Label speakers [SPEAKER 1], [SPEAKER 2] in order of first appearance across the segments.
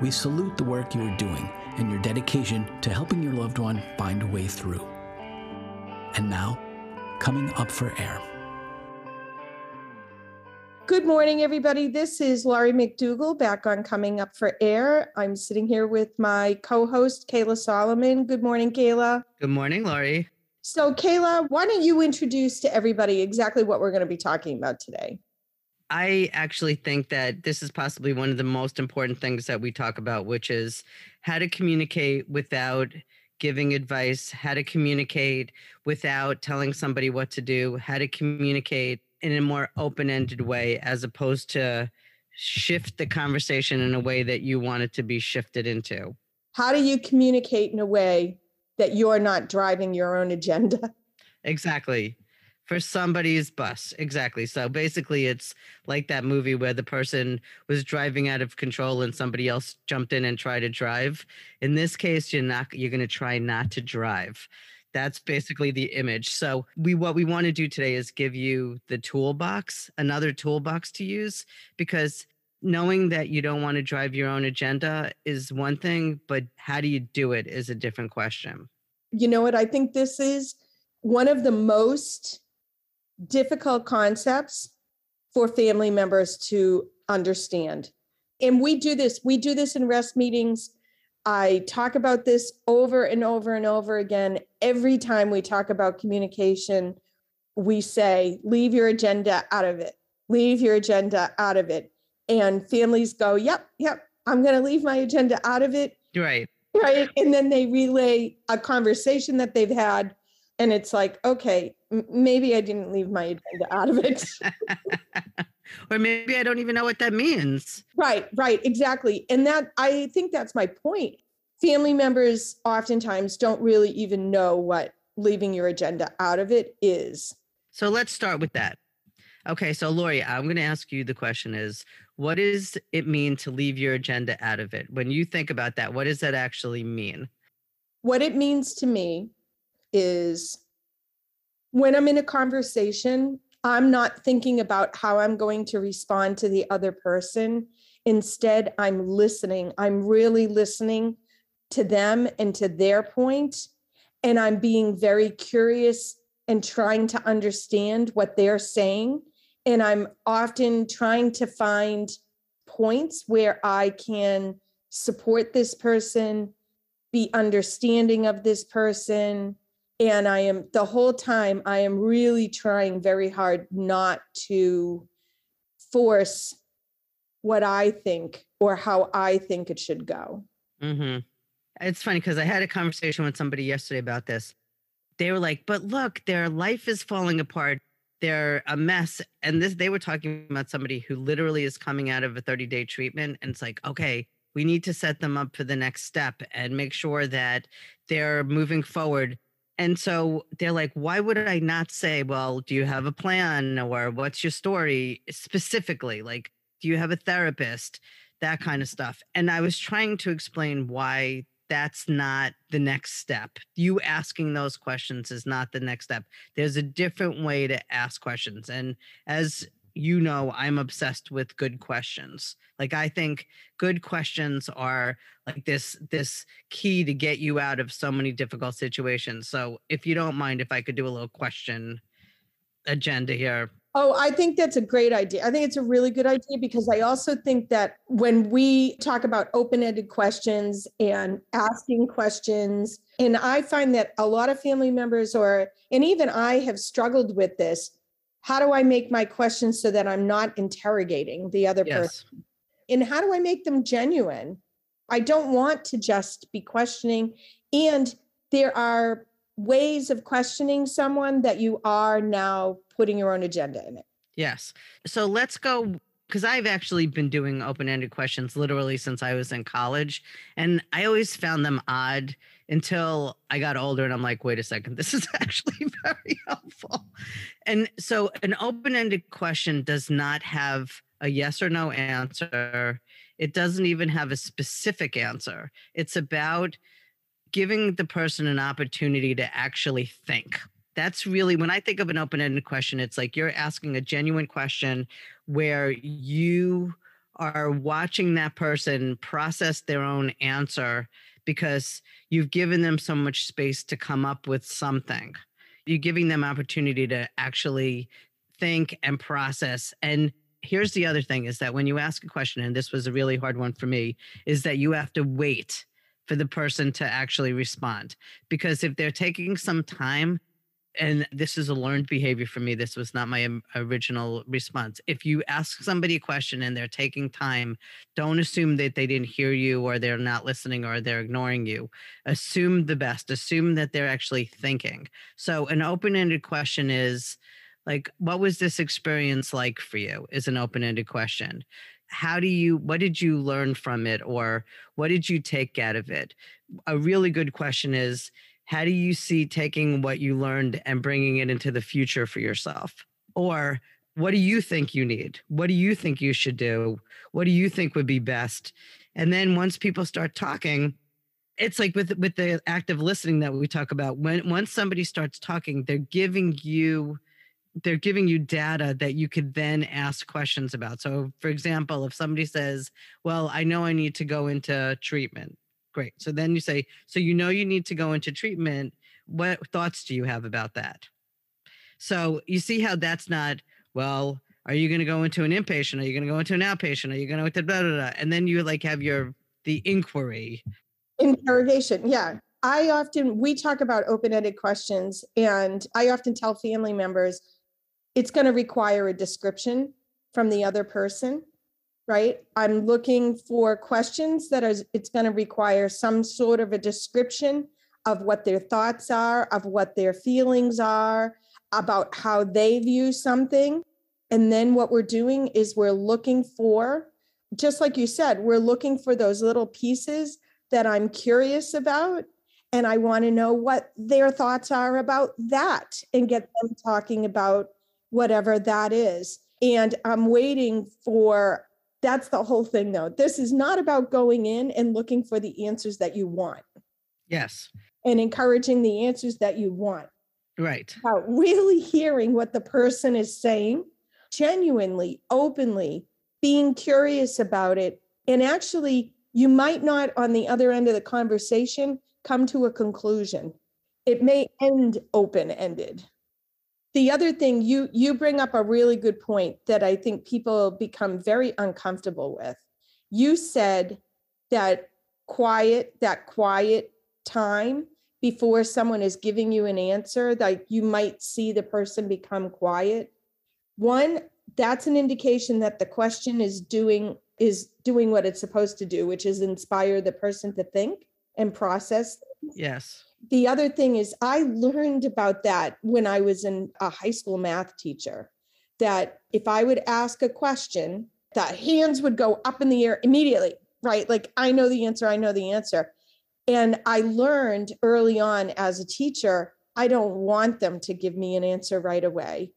[SPEAKER 1] We salute the work you are doing and your dedication to helping your loved one find a way through. And now, coming up for air.
[SPEAKER 2] Good morning, everybody. This is Laurie McDougall back on Coming Up for Air. I'm sitting here with my co host, Kayla Solomon. Good morning, Kayla.
[SPEAKER 3] Good morning, Laurie.
[SPEAKER 2] So, Kayla, why don't you introduce to everybody exactly what we're going to be talking about today?
[SPEAKER 3] I actually think that this is possibly one of the most important things that we talk about, which is how to communicate without giving advice, how to communicate without telling somebody what to do, how to communicate in a more open ended way, as opposed to shift the conversation in a way that you want it to be shifted into.
[SPEAKER 2] How do you communicate in a way that you're not driving your own agenda?
[SPEAKER 3] Exactly for somebody's bus. Exactly. So basically, it's like that movie where the person was driving out of control and somebody else jumped in and tried to drive. In this case, you're not. You're going to try not to drive. That's basically the image. So we what we want to do today is give you the toolbox, another toolbox to use because knowing that you don't want to drive your own agenda is one thing, but how do you do it is a different question.
[SPEAKER 2] You know what? I think this is one of the most difficult concepts for family members to understand. And we do this, we do this in rest meetings. I talk about this over and over and over again. Every time we talk about communication, we say, leave your agenda out of it, leave your agenda out of it. And families go, yep, yep, I'm going to leave my agenda out of it.
[SPEAKER 3] Right.
[SPEAKER 2] Right. And then they relay a conversation that they've had and it's like okay m- maybe i didn't leave my agenda out of it.
[SPEAKER 3] Or maybe i don't even know what that means.
[SPEAKER 2] Right right exactly and that i think that's my point. Family members oftentimes don't really even know what leaving your agenda out of it is.
[SPEAKER 3] So let's start with that. Okay so Laurie i'm going to ask you the question is what does it mean to leave your agenda out of it? When you think about that what does that actually mean?
[SPEAKER 2] What it means to me is when I'm in a conversation, I'm not thinking about how I'm going to respond to the other person. Instead, I'm listening. I'm really listening to them and to their point, And I'm being very curious and trying to understand what they're saying. And I'm often trying to find points where I can support this person, be understanding of this person, and I am the whole time I am really trying very hard not to force what I think or how I think it should go.
[SPEAKER 3] Mm-hmm. It's funny because I had a conversation with somebody yesterday about this. They were like, "But look, their life is falling apart. They're a mess." And this, they were talking about somebody who literally is coming out of a 30 day treatment, and it's like, okay, we need to set them up for the next step and make sure that they're moving forward and so they're like, why would I not say, well, do you have a plan or what's your story specifically? Like, do you have a therapist? That kind of stuff. And I was trying to explain why that's not the next step. You asking those questions is not the next step. There's a different way to ask questions. And as you know I'm obsessed with good questions. Like I think good questions are like this this key to get you out of so many difficult situations. So if you don't mind if I could do a little question agenda here.
[SPEAKER 2] Oh, I think that's a great idea. I think it's a really good idea because I also think that when we talk about open ended questions and asking questions, and I find that a lot of family members, or, and even I have struggled with this, how do I make my questions so that I'm not interrogating the other yes. person? And how do I make them genuine? I don't want to just be questioning. And there are ways of questioning someone that you are now putting your own agenda in it.
[SPEAKER 3] Yes. So let's go because I've actually been doing open ended questions literally since I was in college. And I always found them odd until I got older and I'm like, wait a second, this is actually very helpful. And so an open ended question does not have a yes or no answer, it doesn't even have a specific answer. It's about giving the person an opportunity to actually think that's really when I think of an open ended question, it's like you're asking a genuine question where you are watching that person process their own answer because you've given them so much space to come up with something. You're giving them opportunity to actually think and process. And here's the other thing is that when you ask a question, and this was a really hard one for me, is that you have to wait for the person to actually respond. Because if they're taking some time, and this is a learned behavior for me. This was not my original response. If you ask somebody a question and they're taking time, don't assume that they didn't hear you or they're not listening or they're ignoring you. Assume the best, assume that they're actually thinking. So, an open ended question is like, what was this experience like for you? Is an open ended question. How do you, what did you learn from it or what did you take out of it? A really good question is, how do you see taking what you learned and bringing it into the future for yourself? Or what do you think you need? What do you think you should do? What do you think would be best? And then once people start talking, it's like with with the active listening that we talk about. When once somebody starts talking, they're giving you they're giving you data that you could then ask questions about. So, for example, if somebody says, "Well, I know I need to go into treatment," Great. So then you say, so you know you need to go into treatment. What thoughts do you have about that? So you see how that's not, well, are you going to go into an inpatient? Are you going to go into an outpatient? Are you going to blah, blah, blah? And then you like have your, the inquiry.
[SPEAKER 2] Interrogation. Yeah. I often, we talk about open ended questions, and I often tell family members it's going to require a description from the other person right? I'm looking for questions that are, it's going to require some sort of a description of what their thoughts are, of what their feelings are, about how they view something. And then what we're doing is we're looking for, just like you said, we're looking for those little pieces that I'm curious about. And I want to know what their thoughts are about that and get them talking about whatever that is. And I'm waiting for that's the whole thing, though. This is not about going in and looking for the answers that you want.
[SPEAKER 3] Yes.
[SPEAKER 2] And encouraging the answers that you want.
[SPEAKER 3] Right.
[SPEAKER 2] About really hearing what the person is saying, genuinely, openly, being curious about it. And actually, you might not, on the other end of the conversation, come to a conclusion. It may end open ended the other thing you you bring up a really good point that i think people become very uncomfortable with. You said that quiet that quiet time before someone is giving you an answer that you might see the person become quiet. One that's an indication that the question is doing is doing what it's supposed to do which is inspire the person to think and process
[SPEAKER 3] yes
[SPEAKER 2] the other thing is i learned about that when i was in a high school math teacher that if i would ask a question the hands would go up in the air immediately right? Like i know the answer i know the answer. And i learned early on as a teacher i don't want them to give me an answer right away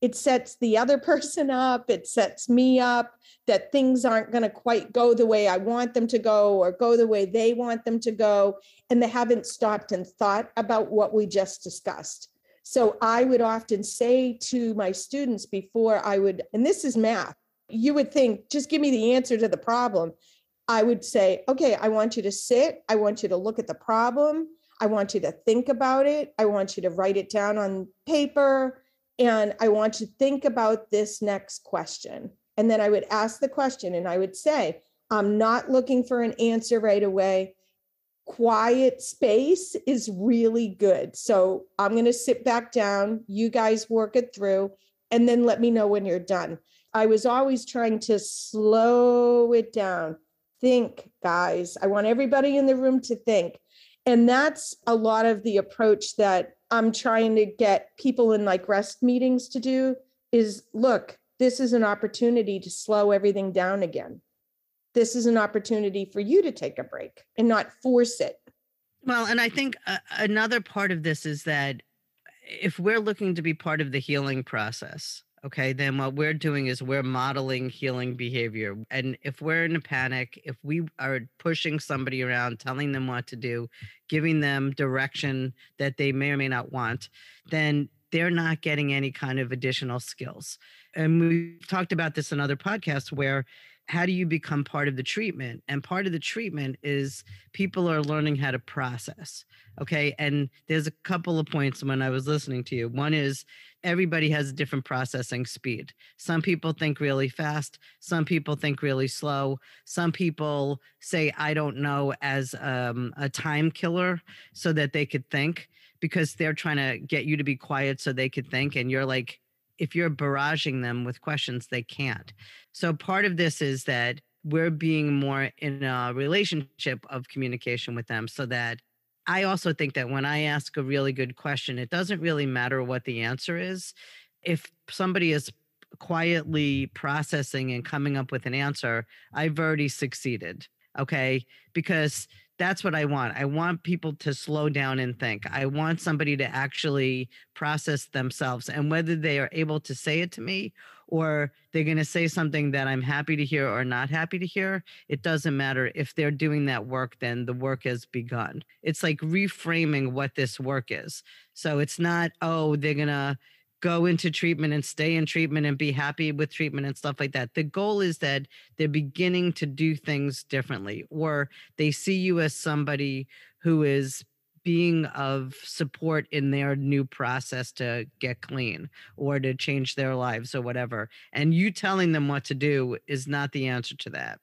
[SPEAKER 2] it sets the other person up it sets me up that things aren't going to quite go the way i want them to go or go the way they want them to go and they haven't stopped and thought about what we just discussed. So i would often say to my students before i would and this is math you would think just give me the answer to the problem. I would say okay i want you to sit i want you to look at the problem i want you to think about it i want you to write it down on paper and I want you to think about this next question. And then I would ask the question and I would say, I'm not looking for an answer right away. Quiet space is really good. So I'm going to sit back down. You guys work it through and then let me know when you're done. I was always trying to slow it down. Think, guys. I want everybody in the room to think. And that's a lot of the approach that I'm trying to get people in like rest meetings to do is look, this is an opportunity to slow everything down again. This is an opportunity for you to take a break and not force it.
[SPEAKER 3] Well, and I think uh, another part of this is that if we're looking to be part of the healing process, okay, then what we're doing is we're modeling healing behavior. And if we're in a panic, if we are pushing somebody around, telling them what to do, giving them direction that they may or may not want, then they're not getting any kind of additional skills. And we've talked about this in other podcasts where how do you become part of the treatment? And part of the treatment is people are learning how to process. Okay. And there's a couple of points when I was listening to you. One is everybody has a different processing speed. Some people think really fast, some people think really slow. Some people say, I don't know, as um, a time killer so that they could think because they're trying to get you to be quiet so they could think. And you're like, if you're barraging them with questions, they can't. So part of this is that we're being more in a relationship of communication with them so that I also think that when I ask a really good question, it doesn't really matter what the answer is. If somebody is quietly processing and coming up with an answer, I've already succeeded. Okay. Because that's what I want. I want people to slow down and think. I want somebody to actually process themselves and whether they are able to say it to me or they're going to say something that I'm happy to hear or not happy to hear, it doesn't matter. If they're doing that work, then the work has begun. It's like reframing what this work is. So it's not, oh, they're going to go into treatment and stay in treatment and be happy with treatment and stuff like that. The goal is that they're beginning to do things differently, or they see you as somebody who is being of support in their new process to get clean or to change their lives or whatever. And you telling them what to do is not the answer to that.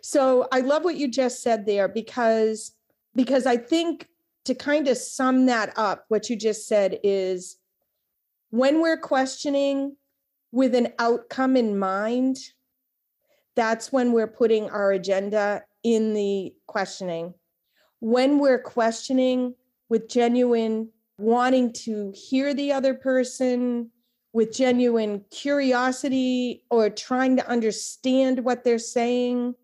[SPEAKER 2] So I love what you just said there because because I think to kind of sum that up what you just said is when we're questioning with an outcome in mind, that's when we're putting our agenda in the questioning. When we're questioning with genuine wanting to hear the other person, with genuine curiosity or trying to understand what they're saying,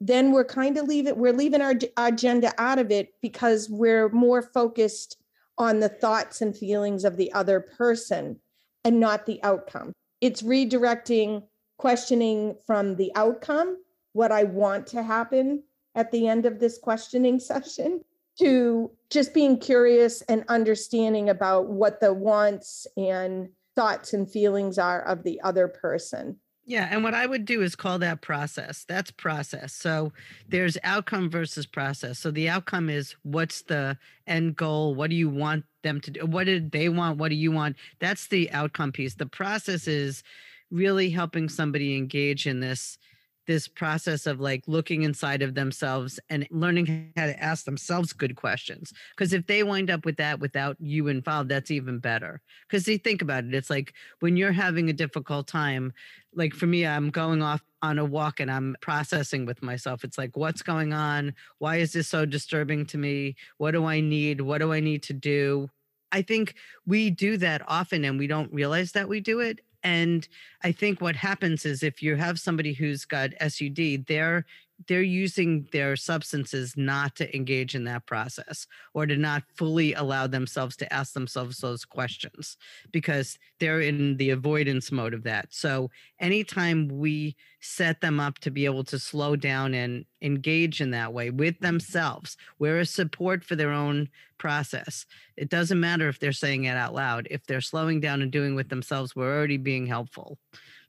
[SPEAKER 2] then we're kind of leaving we're leaving our agenda out of it because we're more focused on the thoughts and feelings of the other person and not the outcome. It's redirecting questioning from the outcome, what I want to happen at the end of this questioning session, to just being curious and understanding about what the wants and thoughts and feelings are of the other person.
[SPEAKER 3] Yeah. And what I would do is call that process. That's process. So there's outcome versus process. So the outcome is what's the end goal? What do you want them to do? What did they want? What do you want? That's the outcome piece. The process is really helping somebody engage in this this process of like looking inside of themselves and learning how to ask themselves good questions. Because if they wind up with that without you involved, that's even better. Because you think about it, it's like when you're having a difficult time, like for me, I'm going off on a walk and I'm processing with myself. It's like, what's going on? Why is this so disturbing to me? What do I need? What do I need to do? I think we do that often and we don't realize that we do it. And I think what happens is if you have somebody who's got SUD, they're they're using their substances not to engage in that process or to not fully allow themselves to ask themselves those questions because they're in the avoidance mode of that. So anytime we set them up to be able to slow down and engage in that way with mm-hmm. themselves, we're a support for their own process. It doesn't matter if they're saying it out loud. If they're slowing down and doing with themselves, we're already being helpful.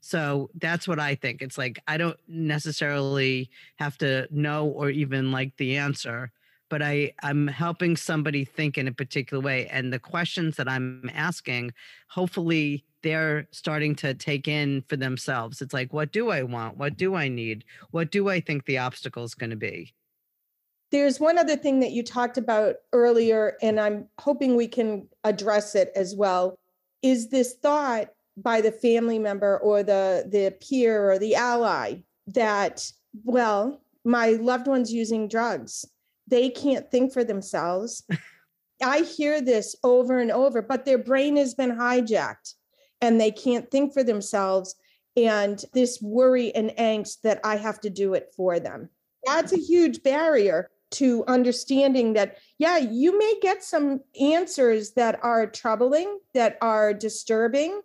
[SPEAKER 3] So that's what I think. It's like I don't necessarily have to know or even like the answer, but I I'm helping somebody think in a particular way and the questions that I'm asking, hopefully they're starting to take in for themselves. It's like what do I want? What do I need? What do I think the obstacle is going to be?
[SPEAKER 2] There's one other thing that you talked about earlier and I'm hoping we can address it as well is this thought by the family member or the the peer or the ally that well my loved one's using drugs they can't think for themselves i hear this over and over but their brain has been hijacked and they can't think for themselves and this worry and angst that I have to do it for them. That's a huge barrier to understanding that, yeah, you may get some answers that are troubling, that are disturbing.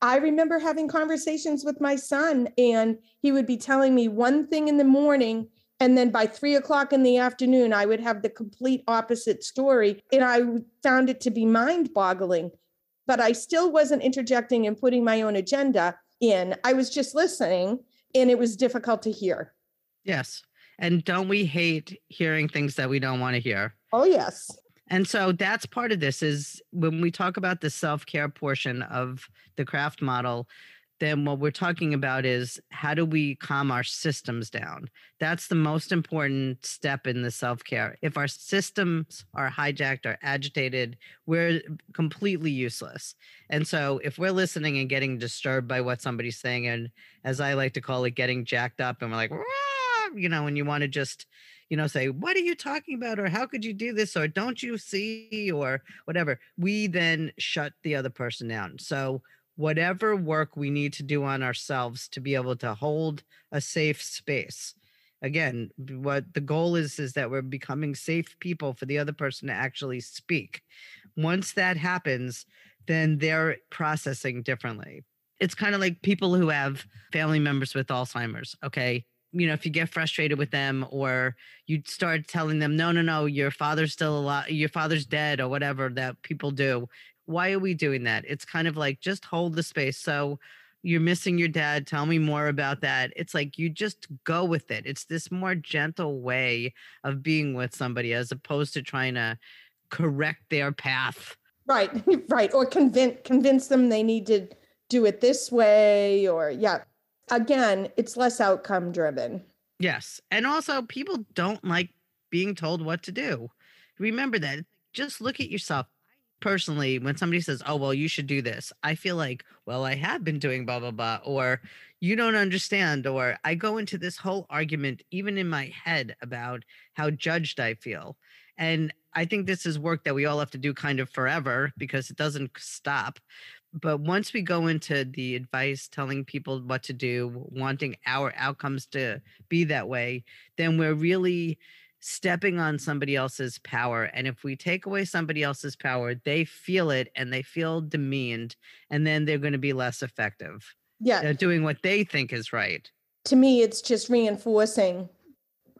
[SPEAKER 2] I remember having conversations with my son, and he would be telling me one thing in the morning. And then by three o'clock in the afternoon, I would have the complete opposite story. And I found it to be mind boggling. But I still wasn't interjecting and putting my own agenda in. I was just listening, and it was difficult to hear.
[SPEAKER 3] Yes. And don't we hate hearing things that we don't want to hear?
[SPEAKER 2] Oh, yes.
[SPEAKER 3] And so that's part of this is when we talk about the self-care portion of the craft model, then what we're talking about is how do we calm our systems down? That's the most important step in the self care. If our systems are hijacked or agitated, we're completely useless. And so, if we're listening and getting disturbed by what somebody's saying, and as I like to call it, getting jacked up, and we're like, you know, and you want to just, you know, say, what are you talking about? Or how could you do this? Or don't you see? Or whatever. We then shut the other person down. So, whatever work we need to do on ourselves to be able to hold a safe space. Again, what the goal is is that we're becoming safe people for the other person to actually speak. Once that happens, then they're processing differently. It's kind of like people who have family members with Alzheimer's, okay? you know, if you get frustrated with them or you start telling them, no, no, no, your father's still alive, your father's dead or whatever that people do. Why are we doing that? It's kind of like just hold the space. So you're missing your dad. Tell me more about that. It's like you just go with it. It's this more gentle way of being with somebody as opposed to trying to correct their path.
[SPEAKER 2] Right, right. Or convince convince them they need to do it this way or yeah again, it's less outcome driven.
[SPEAKER 3] Yes. And also, people don't like being told what to do. Remember that. Just look at yourself. Personally, when somebody says, Oh, well, you should do this, I feel like, Well, I have been doing blah, blah, blah, or you don't understand, or I go into this whole argument, even in my head, about how judged I feel. And I think this is work that we all have to do kind of forever because it doesn't stop but once we go into the advice telling people what to do wanting our outcomes to be that way then we're really stepping on somebody else's power and if we take away somebody else's power they feel it and they feel demeaned and then they're going to be less effective
[SPEAKER 2] yeah
[SPEAKER 3] they're doing what they think is right
[SPEAKER 2] to me it's just reinforcing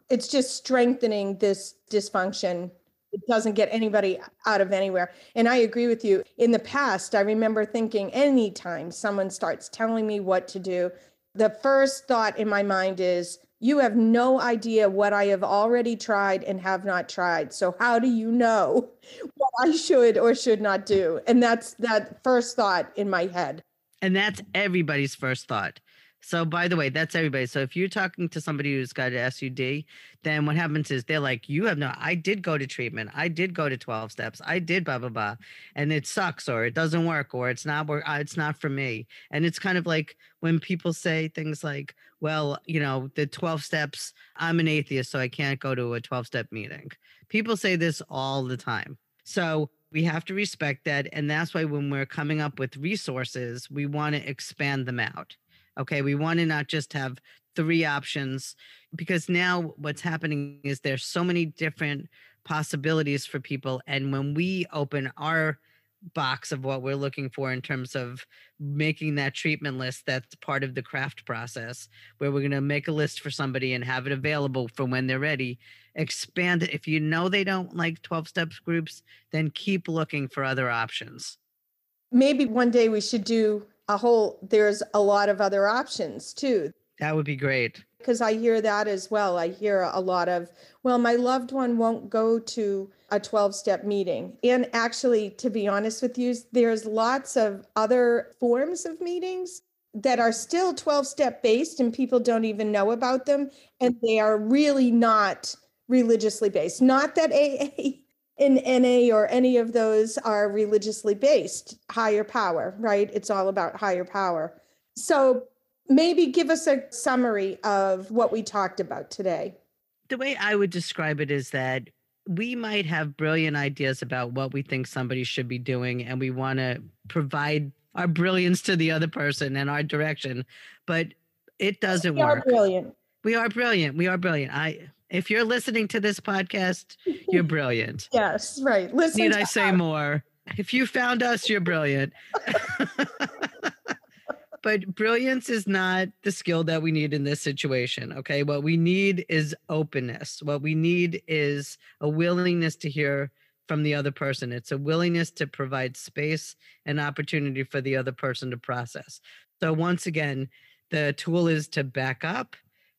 [SPEAKER 2] it's just strengthening this dysfunction it doesn't get anybody out of anywhere. And I agree with you. In the past, I remember thinking anytime someone starts telling me what to do, the first thought in my mind is, you have no idea what I have already tried and have not tried. So how do you know what I should or should not do? And that's that first thought in my head.
[SPEAKER 3] And that's everybody's first thought. So, by the way, that's everybody. So, if you're talking to somebody who's got an SUD, then what happens is they're like, You have no, I did go to treatment. I did go to 12 steps. I did blah, blah, blah. And it sucks or it doesn't work or it's not work. It's not for me. And it's kind of like when people say things like, Well, you know, the 12 steps, I'm an atheist, so I can't go to a 12 step meeting. People say this all the time. So, we have to respect that. And that's why when we're coming up with resources, we want to expand them out Okay, we want to not just have three options because now what's happening is there's so many different possibilities for people and when we open our box of what we're looking for in terms of making that treatment list that's part of the craft process where we're going to make a list for somebody and have it available for when they're ready expand it. If you know they don't like 12 steps groups then keep looking for other options.
[SPEAKER 2] Maybe one day we should do a whole there's a lot of other options too.
[SPEAKER 3] That would be great.
[SPEAKER 2] Because i hear that as well. I hear a lot of well my loved one won't go to a 12 step meeting. And actually to be honest with you there's lots of other forms of meetings that are still 12 step based and people don't even know about them. And they are really not religiously based. Not that aa in NA or any of those are religiously based, higher power, right? It's all about higher power. So maybe give us a summary of what we talked about today.
[SPEAKER 3] The way I would describe it is that we might have brilliant ideas about what we think somebody should be doing, and we want to provide our brilliance to the other person and our direction, but it doesn't
[SPEAKER 2] We are
[SPEAKER 3] work.
[SPEAKER 2] brilliant.
[SPEAKER 3] We are brilliant. We are brilliant. I if you're listening to this podcast, you're brilliant.
[SPEAKER 2] Yes, right. Listen.
[SPEAKER 3] Need I say more? If you found us, you're brilliant. but brilliance is not the skill that we need in this situation. Okay. What we need is openness. What we need is a willingness to hear from the other person. It's a willingness to provide space and opportunity for the other person to process. So, once again, the tool is to back up,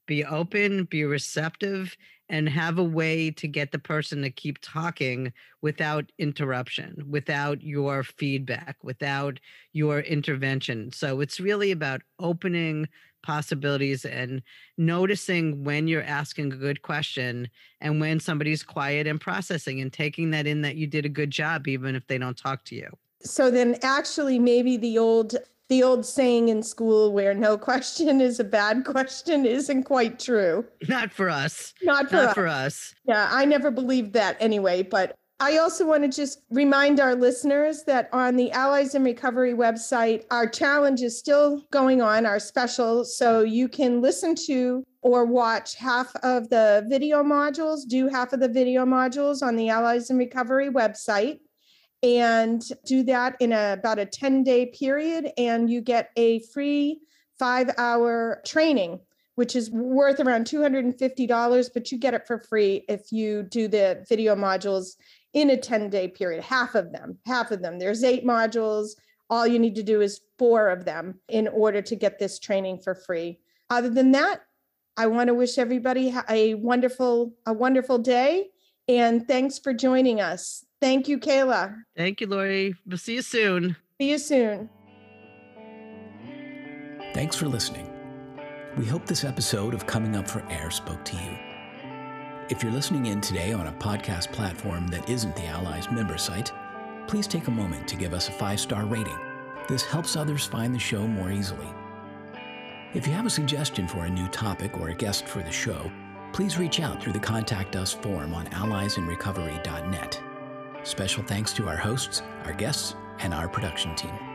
[SPEAKER 3] be open, be receptive, and have a way to get the person to keep talking without interruption, without your feedback, without your intervention. So it's really about opening possibilities and noticing when you're asking a good question and when somebody's quiet and processing and taking that in that you did a good job, even if they don't talk to you.
[SPEAKER 2] So then actually maybe the old the old saying in school where no question is a bad question isn't quite true.
[SPEAKER 3] Not for us.
[SPEAKER 2] Not for
[SPEAKER 3] Not
[SPEAKER 2] us.
[SPEAKER 3] for us.
[SPEAKER 2] Yeah, I never believed that anyway. But I also want to just remind our listeners that on the Allies in Recovery website, our challenge is still going on, our special. So you can listen to or watch half of the video modules, do half of the video modules on the Allies in Recovery website. And do that in a, about a 10 day period, and you get a free five hour training which is worth around $250, but you get it for free if you do the video modules in a 10 day period, half of them, half of them. There's eight modules. All you need to do is four of them in order to get this training for free. Other than that, I want to wish everybody a wonderful, a wonderful day. And thanks for joining us. Thank you, Kayla.
[SPEAKER 3] Thank you, Laurie. We'll see you soon.
[SPEAKER 2] See you soon.
[SPEAKER 1] Thanks for listening. We hope this episode of Coming Up for Air spoke to you. If you're listening in today on a podcast platform that isn't the Allies member site, please take a moment to give us a five star rating. This helps others find the show more easily. If you have a suggestion for a new topic or a guest for the show, please reach out through the Contact Us form on alliesinrecovery.net. Special thanks to our hosts, our guests, and our production team.